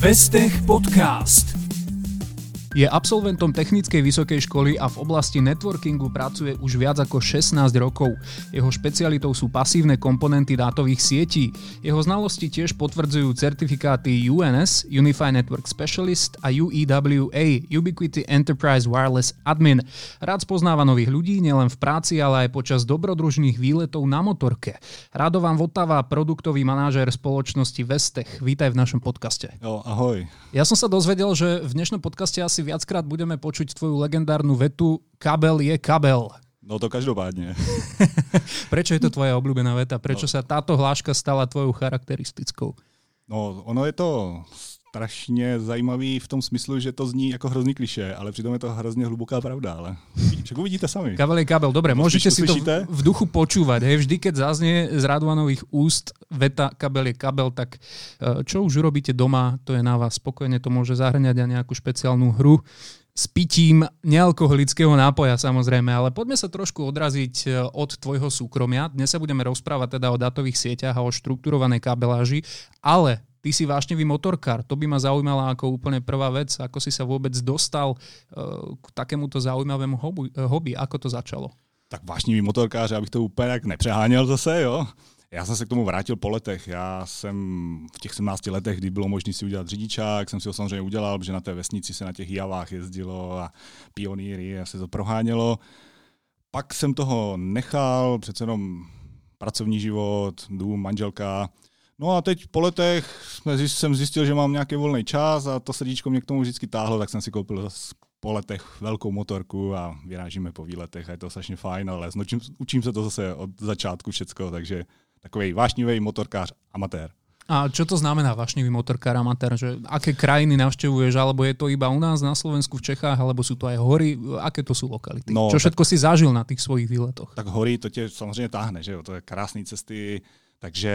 Vestech Podcast. Je absolventom technickej vysokej školy a v oblasti networkingu pracuje už viac ako 16 rokov. Jeho špecialitou sú pasívne komponenty dátových sietí. Jeho znalosti tiež potvrdzujú certifikáty UNS, Unified Network Specialist a UEWA, Ubiquity Enterprise Wireless Admin. Rád spoznáva nových ľudí nielen v práci, ale aj počas dobrodružných výletov na motorke. Radovan Votava, produktový manažér spoločnosti Vestech. Vítaj v našom podcaste. Jo, ahoj. Ja som sa dozvedel, že v dnešnom podcaste asi asi viackrát budeme počuť tvoju legendárnu vetu kabel je kabel. No to každopádne. Prečo je to tvoja obľúbená veta? Prečo no. sa táto hláška stala tvojou charakteristickou? No, ono je to strašně zajímavý v tom smyslu, že to zní jako hrozný kliše, ale přitom je to hrozně hluboká pravda, ale však uvidíte sami. Kabel je kabel, dobre, môžete si to v duchu počúvať, hej, vždy keď zaznie z Radovanových úst veta kabel je kabel, tak eh, čo už urobíte doma, to je na vás, spokojne to môže zahrňať aj nejakú špeciálnu hru, s pitím nealkoholického nápoja samozrejme, ale poďme sa trošku odraziť eh, od tvojho súkromia. Dnes sa budeme rozprávať teda o datových sieťach a o štruktúrovanej kabeláži, ale Ty si vášnevý motorkár, to by ma zaujímalo ako úplne prvá vec, ako si sa vôbec dostal uh, k takémuto zaujímavému hobby, ako to začalo? Tak vášnivý motorkář, abych to úplně tak nepřeháněl zase, jo. Já jsem se k tomu vrátil po letech. Já jsem v těch 17 letech, kdy bylo možné si udělat řidičák, jsem si ho samozřejmě udělal, protože na té vesnici se na těch javách jezdilo a pionýry a se to prohánělo. Pak jsem toho nechal, přece jenom pracovní život, dům, manželka, No a teď po letech jsem zjistil, že mám nějaký volný čas a to srdíčko mě k tomu vždycky táhlo, tak jsem si koupil po letech velkou motorku a vyrážíme po výletech a je to strašně fajn, ale učím, učím se to zase od začátku všecko, takže takový vášnivý motorkář amatér. A čo to znamená vášnivý motorkár amatér? Že aké krajiny navštevuješ? Alebo je to iba u nás na Slovensku, v Čechách? Alebo sú to aj hory? Aké to sú lokality? No, čo všetko tak, si zažil na tých svojich výletoch? Tak hory to tě samozřejmě táhne, že jo? To je krásné cesty, takže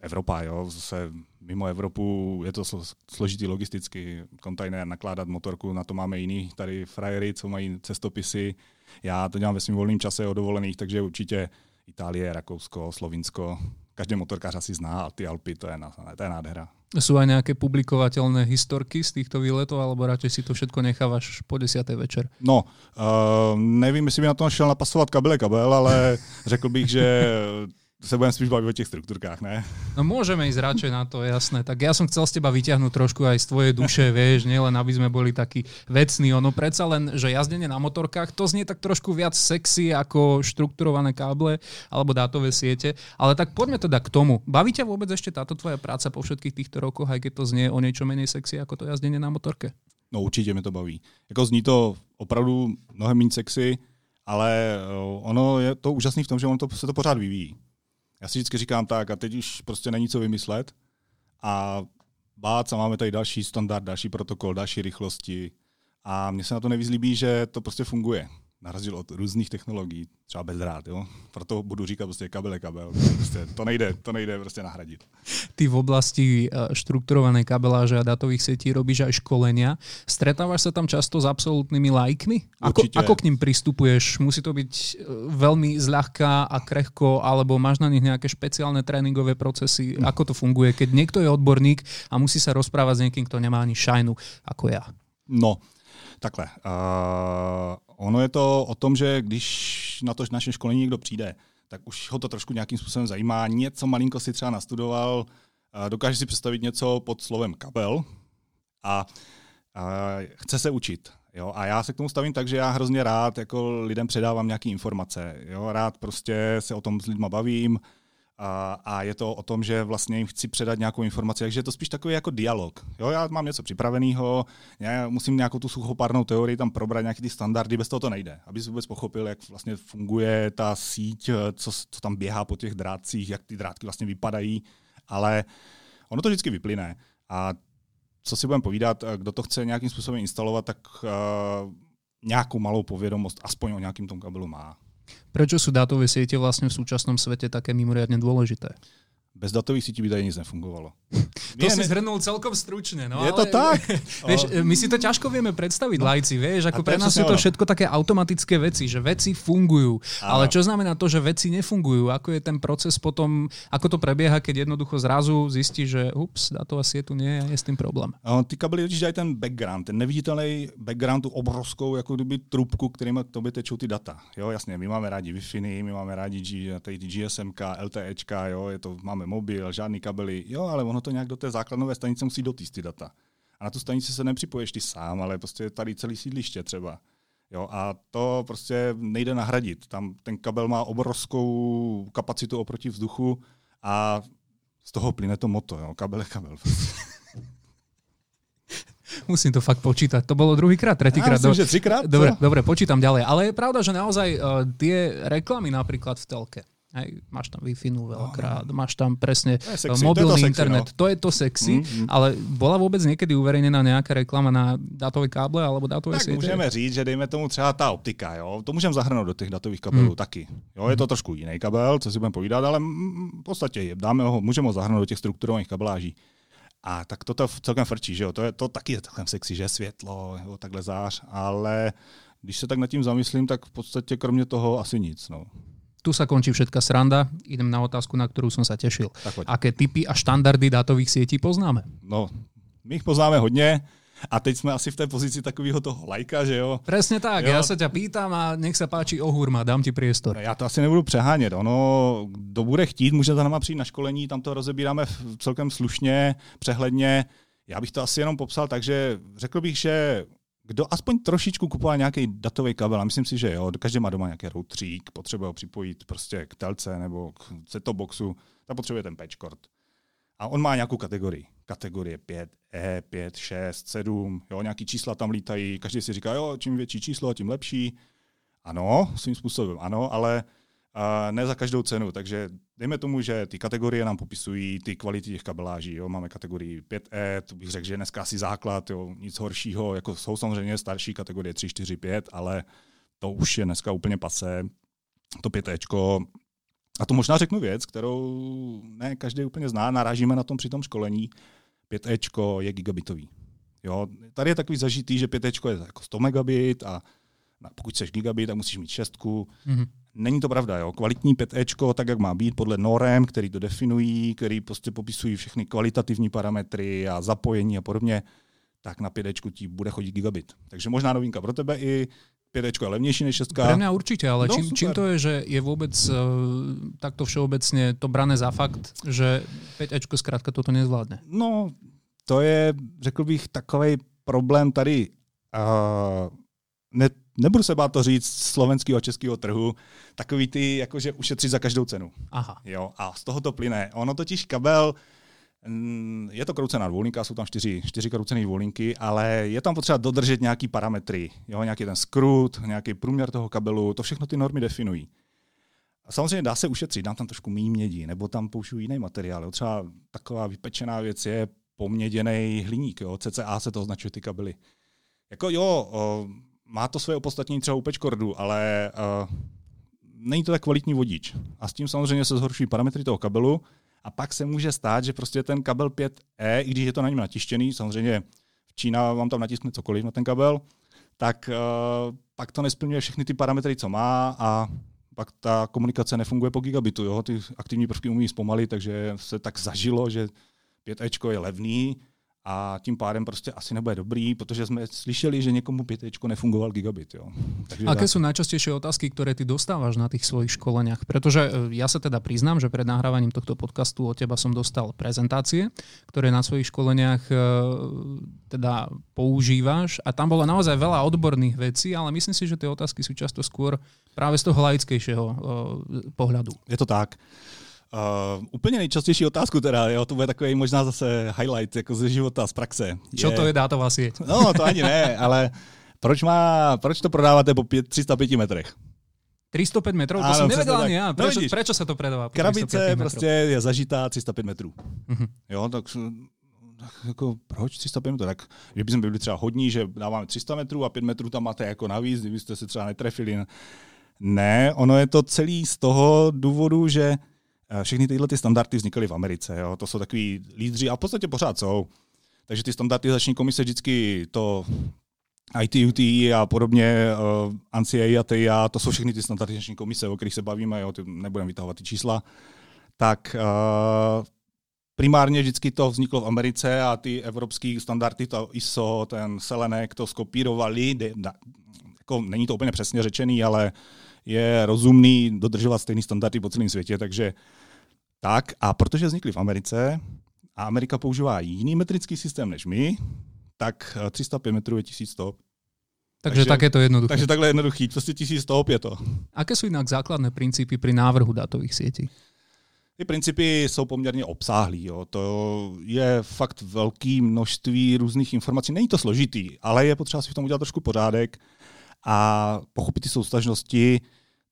Evropa, jo, zase mimo Evropu je to složitý logisticky. Kontajner, nakládat motorku, na to máme jiný tady frajery, co mají cestopisy. Já to dělám ve svém volném čase o dovolených, takže určitě Itálie, Rakousko, Slovinsko. Každý motorkář asi zná a ty Alpy, to je, to je nádhera. Sú aj nejaké publikovateľné historky z týchto výletov, alebo radšej si to všetko nechávaš po 10. večer? No, uh, nevím, jestli by na to šel napasovat kabele kabel, ale řekl bych, že sa budem spíš baviť o tých štruktúrkách, ne? No môžeme ísť radšej na to, jasné. Tak ja som chcel z teba vyťahnuť trošku aj z tvojej duše, vieš, nielen aby sme boli takí vecní. Ono predsa len, že jazdenie na motorkách, to znie tak trošku viac sexy ako štrukturované káble alebo dátové siete. Ale tak poďme teda k tomu. Baví ťa vôbec ešte táto tvoja práca po všetkých týchto rokoch, aj keď to znie o niečo menej sexy ako to jazdenie na motorke? No určitě mi to baví. Jako zní to opravdu mnohem méně sexy, ale eh, ono je to úžasné v tom, že ono to, se to pořád vyvíjí. Já si vždycky říkám tak, a teď už prostě není co vymyslet. A bác a máme tady další standard, další protokol, další rychlosti. A mně se na to nejvíc líbí, že to prostě funguje na rozdíl od různých technologií, třeba bezdrát, jo. Proto budu říkat prostě kabel je kabel. Prostě to nejde, to nejde prostě nahradit. Ty v oblasti eh, štrukturované kabeláže a datových sietí robíš aj školenia. Stretávaš sa tam často s absolútnymi lajkmi? Ako, ako k ním pristupuješ? Musí to byť eh, veľmi zľahká a krehko, alebo máš na nich nejaké špeciálne tréningové procesy? Hm. Ako to funguje, keď niekto je odborník a musí sa rozprávať s niekým, kto nemá ani šajnu, ako ja? No, takhle. Uh, ono je to o tom, že když na to naše školení někdo přijde, tak už ho to trošku nějakým způsobem zajímá. Něco malinko si třeba nastudoval, uh, dokáže si představit něco pod slovem kabel a uh, chce se učit. Jo, a já se k tomu stavím tak, že já hrozně rád jako lidem předávám nějaké informace. Jo, rád prostě se o tom s lidma bavím, a, a je to o tom, že vlastně jim chci předat nějakou informaci, takže je to spíš takový jako dialog. Jo, já mám něco připraveného, já musím nějakou tu suchopárnou teorii tam probrat, nějaké ty standardy, bez toho to nejde. Aby si vůbec pochopil, jak vlastně funguje ta síť, co, co tam běhá po těch drátcích, jak ty drátky vlastně vypadají, ale ono to vždycky vyplyne. A co si budeme povídat, kdo to chce nějakým způsobem instalovat, tak uh, nějakou malou povědomost aspoň o nějakým tom kabelu má. Prečo sú dátové siete vlastne v súčasnom svete také mimoriadne dôležité? Bez datových sítí by tady nic nefungovalo. To si zhrnul celkom stručne. No, je to tak? vieš, my si to ťažko vieme predstaviť, no. lajci, vieš, ako pre nás sú to všetko také automatické veci, že veci fungujú. Áno. Ale čo znamená to, že veci nefungujú? Ako je ten proces potom, ako to prebieha, keď jednoducho zrazu zistí, že ups, datová sieť tu nie je, je s tým problém. No, ty kabely totiž dají ten background, ten neviditelný background, tu obrovskou jako kdyby trubku, kterým k tobě tečou ty data. Jo, jasně, my máme rádi Wi-Fi, my máme rádi G, GSMK, LTEčka, jo, je to, máme mobil, žádný kabely, jo, ale ono to nějak do té základnové stanice musí dotýst ty data. A na tu stanici se nepřipoješ ty sám, ale prostě tady celý sídliště třeba. Jo, a to prostě nejde nahradit. Tam ten kabel má obrovskou kapacitu oproti vzduchu a z toho plyne to moto. Jo. Kabel je kabel. Musím to fakt počítať. To bolo druhýkrát, tretíkrát. Myslím, že třikrát. Dobre, dobre, počítam ďalej. Ale je pravda, že naozaj uh, tie reklamy napríklad v telke, Hej, máš tam Wi-Fi veľakrát, máš tam presne sexy, mobilný to to internet, sexy, no. to je to sexy, mm-hmm. ale bola vôbec niekedy uverejnená nejaká reklama na dátové káble alebo dátové tak siete? můžeme říct, že dejme tomu třeba ta optika, jo? to můžeme zahrnout do těch datových kabelů mm. taky. Jo? Je to trošku jiný kabel, co si budeme povídat, ale v podstatě dáme ho, můžeme ho zahrnout do těch strukturovaných kabeláží. A tak toto celkem frčí, že jo? To, je, to taky je celkem sexy, že světlo, jo? takhle zář, ale když se tak nad tím zamyslím, tak v podstatě kromě toho asi nic. No. Tu sa končí všetká sranda. Idem na otázku, na ktorú som sa tešil. Aké typy a štandardy dátových sietí poznáme? No, my ich poznáme hodně. A teď jsme asi v té pozici takového toho lajka, že jo? Presne tak, jo. ja sa ťa pýtam a nech sa páči ohurma, dám ti priestor. No, já to asi nebudu přehánět. Ono, kdo bude chtít, může za náma přijít na školení, tam to rozebíráme celkem slušně, přehledně. Já bych to asi jenom popsal tak, že řekl bych, že kdo aspoň trošičku kupoval nějaký datový kabel, a myslím si, že jo, každý má doma nějaký routerík, potřebuje ho připojit prostě k telce nebo k set boxu, potřebuje ten patchcord. A on má nějakou kategorii. Kategorie 5, E, 5, 6, 7, jo, nějaký čísla tam lítají, každý si říká, jo, čím větší číslo, tím lepší. Ano, svým způsobem, ano, ale a ne za každou cenu. Takže dejme tomu, že ty kategorie nám popisují ty kvality těch kabeláží. Jo. Máme kategorii 5E, to bych řekl, že dneska asi základ, jo. nic horšího. Jako jsou samozřejmě starší kategorie 3, 4, 5, ale to už je dneska úplně pasé. To 5E. A to možná řeknu věc, kterou ne každý úplně zná, narážíme na tom při tom školení. 5E je gigabitový. Jo, tady je takový zažitý, že 5E je jako 100 megabit a pokud chceš gigabit, tak musíš mít šestku. Mm-hmm. Není to pravda, jo. Kvalitní 5E, tak jak má být, podle norem, který to definují, který prostě popisují všechny kvalitativní parametry a zapojení a podobně, tak na 5E ti bude chodit gigabit. Takže možná novinka pro tebe i 5 je levnější než 6. Pre mňa určite, ale no, čím, čím to je, že je vôbec uh, takto všeobecne to brané za fakt, že 5 zkrátka toto nezvládne? No, to je, řekl bych, takový problém tady. Uh, ne, nebudu se bát to říct, slovenského a českého trhu, takový ty, jakože ušetřit za každou cenu. Aha. Jo, a z toho to plyne. Ono totiž kabel, mm, je to kroucená dvoulinka, jsou tam čtyři, čtyři kroucené dvoulinky, ale je tam potřeba dodržet nějaký parametry, jo, nějaký ten skrut, nějaký průměr toho kabelu, to všechno ty normy definují. A samozřejmě dá se ušetřit, dám tam trošku méně mědí, nebo tam použiju jiný materiál. Jo. Třeba taková vypečená věc je poměděný hliník, jo. CCA se to označuje ty kabely. Jako jo, o, má to své opodstatnění třeba u pečkordu, ale uh, není to tak kvalitní vodič. A s tím samozřejmě se zhoršují parametry toho kabelu a pak se může stát, že prostě ten kabel 5E, i když je to na něm natištěný, samozřejmě v Čína vám tam natiskne cokoliv na ten kabel, tak uh, pak to nesplňuje všechny ty parametry, co má a pak ta komunikace nefunguje po gigabitu. Jo? Ty aktivní prvky umí zpomalit, takže se tak zažilo, že 5E je levný, a tím pádem prostě asi nebude dobrý, protože jsme slyšeli, že někomu 5 nefungoval gigabit. Jo. Takže Aké sú najčastejšie otázky, ktoré ty dostávaš na tých svojich školeniach? Pretože e, ja sa teda priznám, že pred nahrávaním tohto podcastu od teba som dostal prezentácie, ktoré na svojich školeniach e, teda používaš a tam bolo naozaj veľa odborných vecí, ale myslím si, že tie otázky sú často skôr práve z toho laickejšieho e, pohľadu. Je to tak. Uh, úplně nejčastější otázku teda, jo, to bude takový možná zase highlight jako ze života, z praxe. Co to je dátová sieť? No, to ani ne, ale proč, má, proč to prodáváte po 5, 305 metrech? 305 metrov? To som nevedel ani ja. Prečo, no, prečo sa to predáva? Krabice prostě je zažitá 305 metrů. Uh-huh. Jo, tak, tak jako proč 305 metrů? Tak, že bychom byli třeba hodní, že dáváme 300 metrů a 5 metrů tam máte jako navíc, kdybyste se třeba netrefili. Ne, ono je to celý z toho důvodu, že všechny tyhle ty standardy vznikaly v Americe. Jo? To jsou takový lídři a v podstatě pořád jsou. Takže ty standardizační komise vždycky to ITUT a podobně, uh, ANSI a TIA, to jsou všechny ty standardizační komise, o kterých se bavíme, jo, ty vytahovat ty čísla, tak uh, primárně vždycky to vzniklo v Americe a ty evropské standardy, to ISO, ten Selenek, to skopírovali, de, da, jako není to úplně přesně řečený, ale je rozumný dodržovat stejné standardy po celém světě, takže tak. A protože vznikly v Americe a Amerika používá jiný metrický systém než my, tak 305 eh, metrů je 1100. Takže, takže tak je to jednoduché. Takže takhle jednoduchý, prostě 1100 je to. Aké jsou jinak základné principy při návrhu datových sítí? Ty principy jsou poměrně obsáhlý. Jo. To je fakt velké množství různých informací. Není to složitý, ale je potřeba si v tom udělat trošku pořádek a pochopit ty soustažnosti.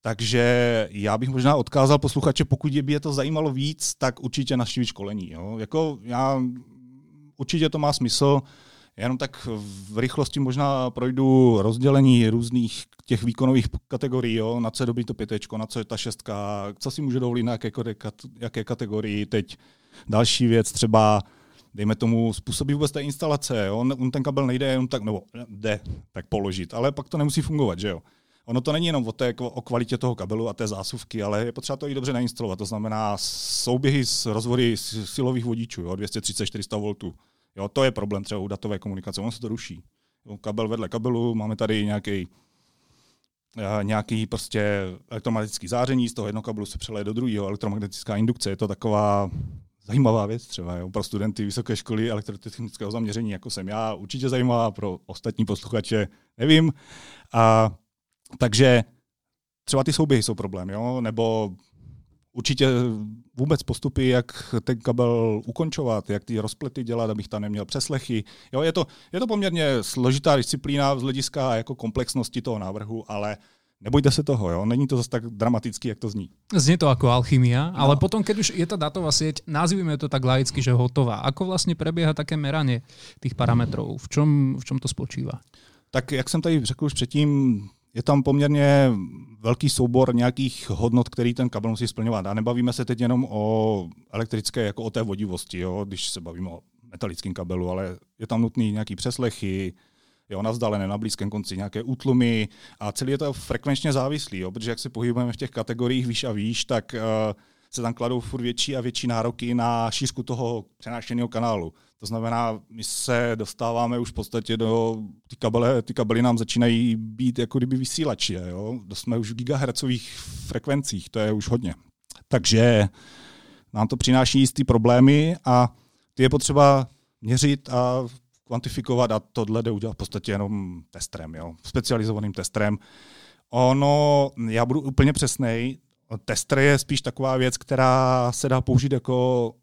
Takže já bych možná odkázal posluchače, pokud by je to zajímalo víc, tak určitě naštívit školení. Jo. Jako já, určitě to má smysl. Jenom tak v rychlosti možná projdu rozdělení různých těch výkonových kategorií, jo, na co je dobrý to pětečko, na co je ta šestka, co si může dovolit na jaké, jaké kategorii. Teď další věc třeba dejme tomu, způsobí vůbec té instalace. Jo? On, ten kabel nejde jenom tak, nebo jde tak položit, ale pak to nemusí fungovat, že jo. Ono to není jenom o, té, o kvalitě toho kabelu a té zásuvky, ale je potřeba to i dobře nainstalovat. To znamená souběhy s rozvody silových vodičů, jo? 230-400 V. Jo, to je problém třeba u datové komunikace, ono se to ruší. Kabel vedle kabelu, máme tady nějaký eh, nějaký prostě elektromagnetický záření, z toho jednoho kabelu se přeleje do druhého, elektromagnetická indukce, je to taková zajímavá věc třeba jo, pro studenty vysoké školy elektrotechnického zaměření, jako jsem já, určitě zajímavá, pro ostatní posluchače nevím. A, takže třeba ty souběhy jsou problém, jo, nebo určitě vůbec postupy, jak ten kabel ukončovat, jak ty rozplety dělat, abych tam neměl přeslechy. Jo, je, to, je to poměrně složitá disciplína z hlediska jako komplexnosti toho návrhu, ale Nebojte se toho, jo? není to zase tak dramatický, jak to zní. Zní to jako alchymia, no. ale potom, keď už je ta datová sieť, nazvíme to tak laicky, že hotová. Ako vlastně prebieha také meranie těch parametrů? V čom, v čom to spočívá? Tak jak jsem tady řekl už předtím, je tam poměrně velký soubor nějakých hodnot, který ten kabel musí splňovat. A nebavíme se teď jenom o elektrické, jako o té vodivosti, jo? když se bavíme o metalickém kabelu, ale je tam nutný nějaký přeslechy, jo, na vzdálené, na blízkém konci, nějaké útlumy a celý je to frekvenčně závislý, jo, protože jak se pohybujeme v těch kategoriích výš a výš, tak uh, se tam kladou furt větší a větší nároky na šířku toho přenášeného kanálu. To znamená, my se dostáváme už v podstatě do, ty kabely, ty kabely nám začínají být jako kdyby vysílači, jo? jsme už v gigahercových frekvencích, to je už hodně. Takže nám to přináší jistý problémy a ty je potřeba měřit a kvantifikovat a tohle jde udělat v podstatě jenom testrem, jo? specializovaným testrem. Ono, já budu úplně přesnej, tester je spíš taková věc, která se dá použít jako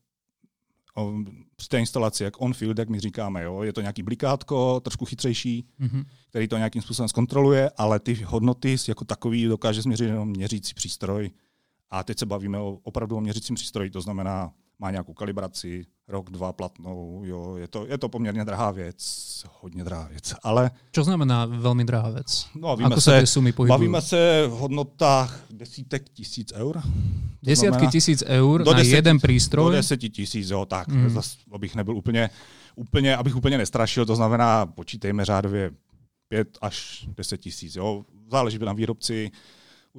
při té instalaci, jak on-field, jak my říkáme. Jo? Je to nějaký blikátko, trošku chytřejší, mm-hmm. který to nějakým způsobem zkontroluje, ale ty hodnoty jako takový dokáže změřit jenom měřící přístroj. A teď se bavíme o, opravdu o měřícím přístroji, to znamená má nějakou kalibraci, rok, dva platnou, jo, je to, je to poměrně drahá věc, hodně drahá věc, ale... Co znamená velmi drahá věc? No, víme Ako se, sumy Bavíme se v hodnotách desítek tisíc eur. Desítky tisíc eur do na deset, jeden přístroj? Do deseti tisíc, jo, tak, mm. zas, abych nebyl úplně, úplně, abych úplně nestrašil, to znamená, počítejme řádově pět až deset tisíc, jo, záleží na výrobci,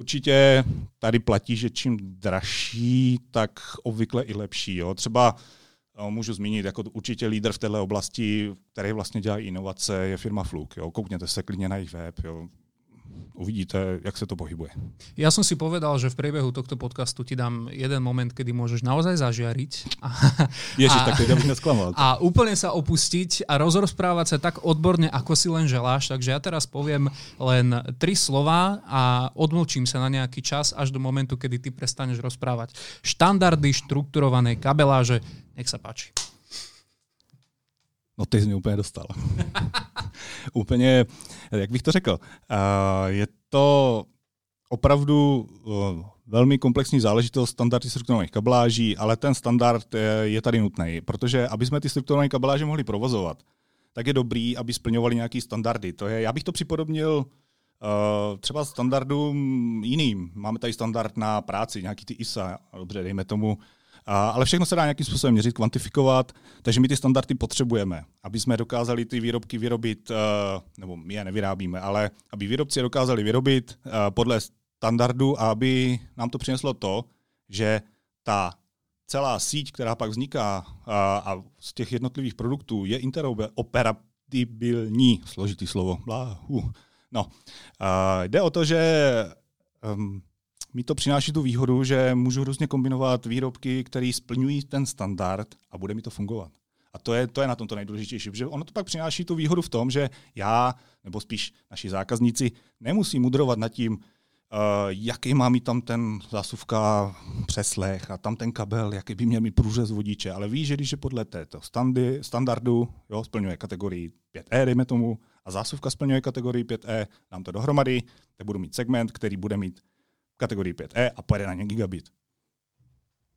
Určitě tady platí, že čím dražší, tak obvykle i lepší. Jo. Třeba eh, můžu zmínit, jako určitě lídr v této oblasti, který vlastně dělá inovace, je firma Fluke. Jo. Koukněte se klidně na jejich web. Jo uvidíte, jak se to pohybuje. Ja som si povedal, že v priebehu tohto podcastu ti dám jeden moment, kedy môžeš naozaj zažiariť. A, Ježiš, tak to bych nesklamal. A úplne sa opustiť a rozrozprávať sa tak odborne, ako si len želáš. Takže ja teraz poviem len tri slova a odmlčím sa na nejaký čas až do momentu, kedy ty prestaneš rozprávať. Štandardy štrukturované kabeláže. Nech sa páči. No ty jsi mě úplně dostal. úplně, jak bych to řekl, je to opravdu velmi komplexní záležitost standardy strukturovaných kabláží, ale ten standard je, je tady nutný, protože aby jsme ty strukturované kabláže mohli provozovat, tak je dobrý, aby splňovali nějaké standardy. To je, já bych to připodobnil třeba standardům jiným. Máme tady standard na práci, nějaký ty ISA, dobře, dejme tomu, ale všechno se dá nějakým způsobem měřit, kvantifikovat, takže my ty standardy potřebujeme, aby jsme dokázali ty výrobky vyrobit, nebo my je nevyrábíme, ale aby výrobci je dokázali vyrobit podle standardu a aby nám to přineslo to, že ta celá síť, která pak vzniká a, a z těch jednotlivých produktů je interoperabilní, složitý slovo. No, a jde o to, že um, mi to přináší tu výhodu, že můžu různě kombinovat výrobky, které splňují ten standard a bude mi to fungovat. A to je, to je na tom to nejdůležitější, protože ono to pak přináší tu výhodu v tom, že já, nebo spíš naši zákazníci, nemusí mudrovat nad tím, Uh, jaký má mít tam ten zásuvka přeslech a tam ten kabel, jaký by měl mít průřez vodiče, ale ví, že když je podle této standy, standardu, jo, splňuje kategorii 5E, dejme tomu, a zásuvka splňuje kategorii 5E, dám to dohromady, tak budu mít segment, který bude mít kategorii 5E a pojede na ně gigabit.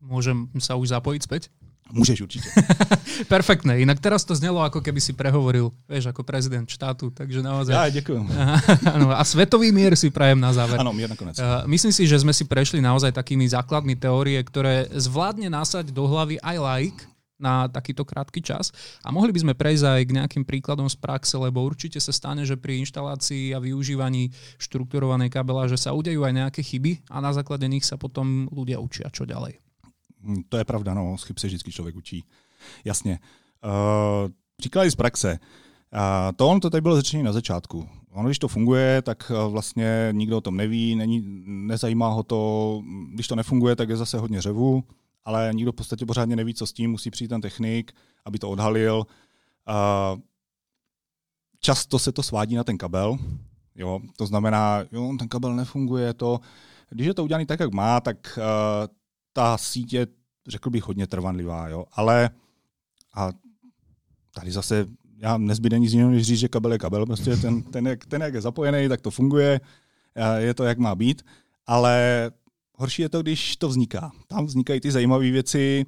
Môžem sa už zapojiť späť? Môžeš určite. Perfektné. Inak teraz to znelo, ako keby si prehovoril, vieš, ako prezident štátu, takže naozaj... Ja, ďakujem. Ano, a svetový mier si prajem na záver. Áno, mier nakonec. Uh, myslím si, že sme si prešli naozaj takými základmi teórie, ktoré zvládne násať do hlavy aj like na takýto krátky čas. A mohli by sme prejsť aj k nejakým príkladom z praxe, lebo určite sa stane, že pri inštalácii a využívaní štrukturovanej kabela, že sa udejú aj nejaké chyby a na základe nich sa potom ľudia učia, čo ďalej. Hm, to je pravda, no, z chyb se vždycky člověk učí. Jasně. Uh, příklady z praxe. Uh, to on to tady bylo řečeno na začátku. Ono, když to funguje, tak uh, vlastně nikdo o tom neví, není, nezajímá ho to. Když to nefunguje, tak je zase hodně řevu, ale nikdo v podstatě pořádně neví, co s tím. Musí přijít ten technik, aby to odhalil. Často se to svádí na ten kabel. Jo, to znamená, jo, ten kabel nefunguje, to, když je to udělané tak, jak má, tak uh, ta síť je, řekl bych, hodně trvanlivá, jo. Ale a tady zase já nezbyde nic jiného, než říct, že kabel je kabel, prostě ten, ten, jak, ten, jak je zapojený, tak to funguje, je to, jak má být, ale horší je to, když to vzniká. Tam vznikají ty zajímavé věci,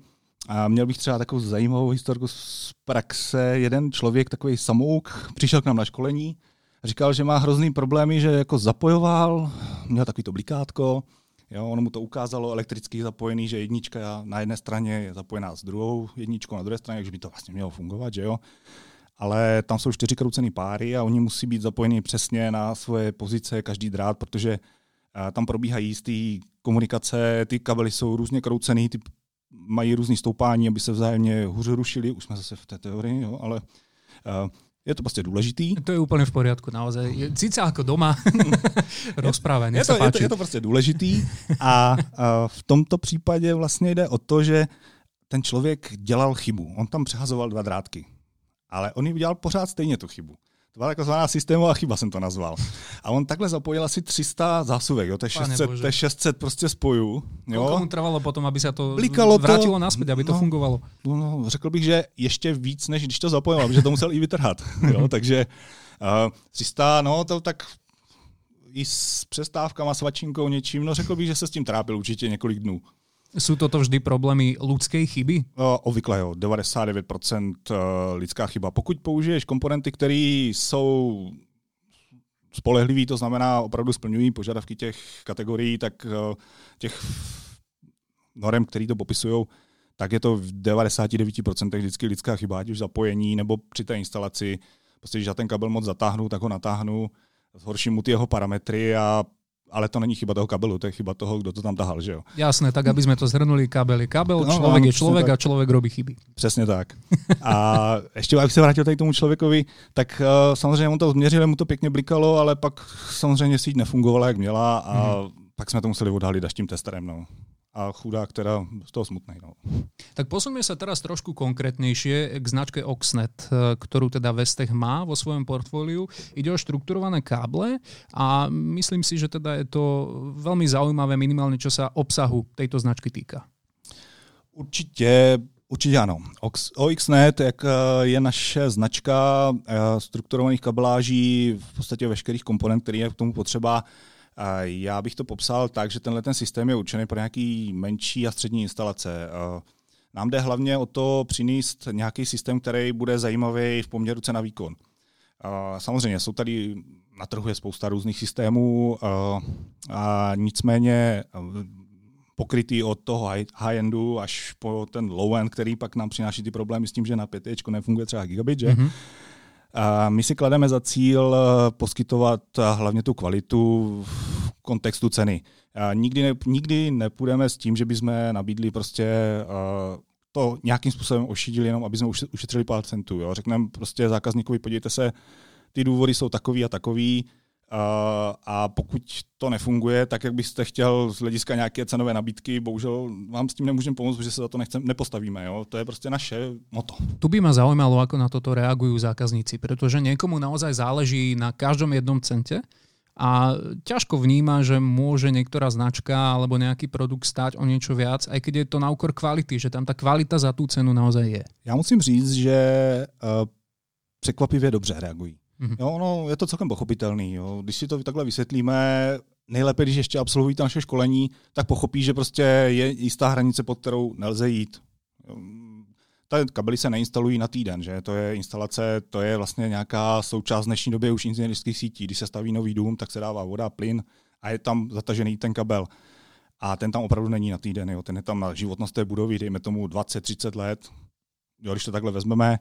a měl bych třeba takovou zajímavou historku z praxe. Jeden člověk, takový samouk, přišel k nám na školení a říkal, že má hrozný problémy, že jako zapojoval, měl takový to blikátko, Jo, ono mu to ukázalo elektricky zapojený, že jednička na jedné straně je zapojená s druhou jedničkou na druhé straně, takže by to vlastně mělo fungovat, že jo. Ale tam jsou čtyři kroucené páry a oni musí být zapojeni přesně na svoje pozice, každý drát, protože tam probíhají jistý komunikace, ty kabely jsou různě kroucený, ty mají různý stoupání, aby se vzájemně hůře rušili, už jsme zase v té teorii, jo, ale je to prostě důležitý. To je úplně v poriadku, naozaj. Sice jako doma rozprávaj, je to, je, to, je to prostě důležitý a, a v tomto případě vlastně jde o to, že ten člověk dělal chybu. On tam přehazoval dva drátky, ale on ji udělal pořád stejně tu chybu. To byla takzvaná systémová chyba, jsem to nazval. A on takhle zapojil asi 300 zásuvek, jo? To, je 600, to je 600 prostě spojů. Jo? Komu trvalo potom, aby se to Blikalo vrátilo to, naspäť, aby to no, fungovalo? No, no, řekl bych, že ještě víc, než když to zapojil, protože to musel i vytrhat. Jo? Takže uh, 300, no to tak i s přestávkama, s vačinkou, něčím, no řekl bych, že se s tím trápil určitě několik dnů. Sú toto vždy problémy ľudskej chyby? O, obvykle jo, 99% eh, lidská chyba. Pokud použiješ komponenty, které jsou spolehliví, to znamená opravdu splňují požadavky těch kategorií, tak eh, těch norem, které to popisují, tak je to v 99% vždycky lidská chyba, ať už zapojení nebo při té instalaci. Prostě, když já ten kabel moc zatáhnu, tak ho natáhnu, zhorším mu ty jeho parametry a ale to není chyba toho kabelu, to je chyba toho, kdo to tam tahal, že jo? Jasné, tak aby jsme to zhrnuli, kabel je kabel, no, člověk no, je člověk a člověk robí chyby. Přesně tak. A ještě, abych se vrátil tady k tomu člověkovi, tak uh, samozřejmě on to změřil, mu to pěkně blikalo, ale pak samozřejmě síť nefungovala, jak měla a hmm. pak jsme to museli odhalit až tím testerem. No a chudák teda z toho smutný. No. Tak posuňme sa teraz trošku konkrétnejšie k značke Oxnet, eh, ktorú teda Vestech má vo svojom portfóliu. Ide o štrukturované káble a myslím si, že teda je to veľmi zaujímavé minimálne, čo sa obsahu tejto značky týka. Určitě Určitě ano. OXNet, jak eh, je naše značka eh, strukturovaných kabeláží, v podstatě veškerých komponent, který je k tomu potřeba, já bych to popsal tak, že tenhle ten systém je určený pro nějaký menší a střední instalace. Nám jde hlavně o to přinést nějaký systém, který bude zajímavý v poměru cena výkon. Samozřejmě jsou tady na trhu je spousta různých systémů a nicméně pokrytý od toho high-endu až po ten low-end, který pak nám přináší ty problémy s tím, že na 5 nefunguje třeba gigabit, že? Mm-hmm. My si klademe za cíl poskytovat hlavně tu kvalitu v kontextu ceny. Nikdy, ne, nikdy nepůjdeme s tím, že bychom nabídli prostě to nějakým způsobem ošidili, jenom aby jsme ušetřili pár centů. Jo? Řekneme prostě zákazníkovi, podívejte se, ty důvody jsou takový a takový, a pokud to nefunguje tak, jak byste chtěl z hlediska nějaké cenové nabídky, bohužel vám s tím nemůžeme pomoct, protože se za to nechcem, nepostavíme. Jo? To je prostě naše moto. Tu by ma zaujímalo, ako na toto reagujú zákazníci, pretože niekomu naozaj záleží na každom jednom cente a ťažko vníma, že môže niektorá značka alebo nejaký produkt stať o niečo viac, aj keď je to na úkor kvality, že tam ta kvalita za tú cenu naozaj je. Já musím říct, že uh, překvapivě dobře reagují. Mm-hmm. Jo, no, je to celkem pochopitelný. Jo. Když si to takhle vysvětlíme, nejlépe, když ještě absolvují naše školení, tak pochopí, že prostě je jistá hranice, pod kterou nelze jít. Ta kabely se neinstalují na týden, že? To je instalace, to je vlastně nějaká součást dnešní době už inženýrských sítí. Když se staví nový dům, tak se dává voda, plyn a je tam zatažený ten kabel. A ten tam opravdu není na týden, jo. ten je tam na životnost té budovy, dejme tomu 20-30 let, jo, když to takhle vezmeme.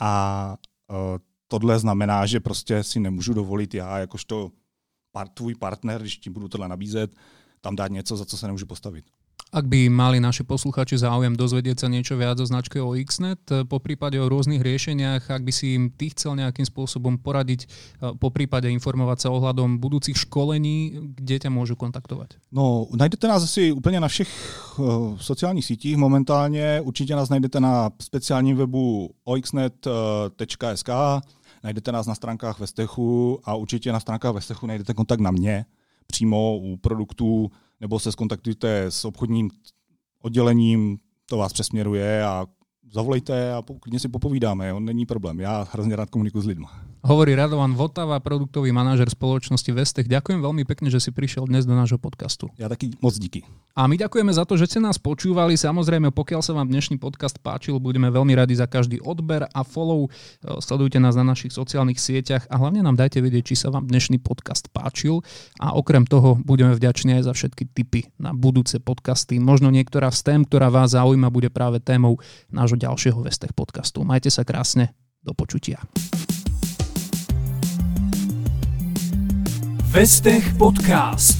A uh, tohle znamená, že prostě si nemůžu dovolit já, jakožto part, tvůj partner, když ti budu tohle nabízet, tam dát něco, za co se nemůžu postavit. Ak by mali naši posluchači záujem dozvedieť sa niečo viac o značke OXNet, po prípade o rôznych riešeniach, ak by si im ty chcel nejakým spôsobom poradiť, po prípade informovať sa ohľadom budúcich školení, kde ťa môžu kontaktovať? No, najdete nás asi úplně na všech uh, sociálních sítích momentálně. Určitě nás najdete na speciálním webu oxnet.sk, najdete nás na stránkách Vestechu a určitě na stránkách Vestechu najdete kontakt na mě přímo u produktů nebo se skontaktujte s obchodním oddělením, to vás přesměruje a zavolejte a klidně si popovídáme, jo, není problém. Já hrozně rád komunikuji s lidmi. Hovorí Radovan Votava, produktový manažer spoločnosti Vestech. Ďakujem veľmi pekne, že si prišiel dnes do nášho podcastu. Ja taky moc díky. A my ďakujeme za to, že ste nás počúvali. Samozrejme, pokiaľ sa vám dnešný podcast páčil, budeme veľmi radi za každý odber a follow. Sledujte nás na našich sociálnych sieťach a hlavne nám dajte vedieť, či sa vám dnešný podcast páčil. A okrem toho budeme vďační aj za všetky tipy na budúce podcasty. Možno niektorá z tém, ktorá vás zaujíma, bude práve témou nášho ďalšieho Vestech podcastu. Majte sa krásne. Do počutia. Vestech Podcast.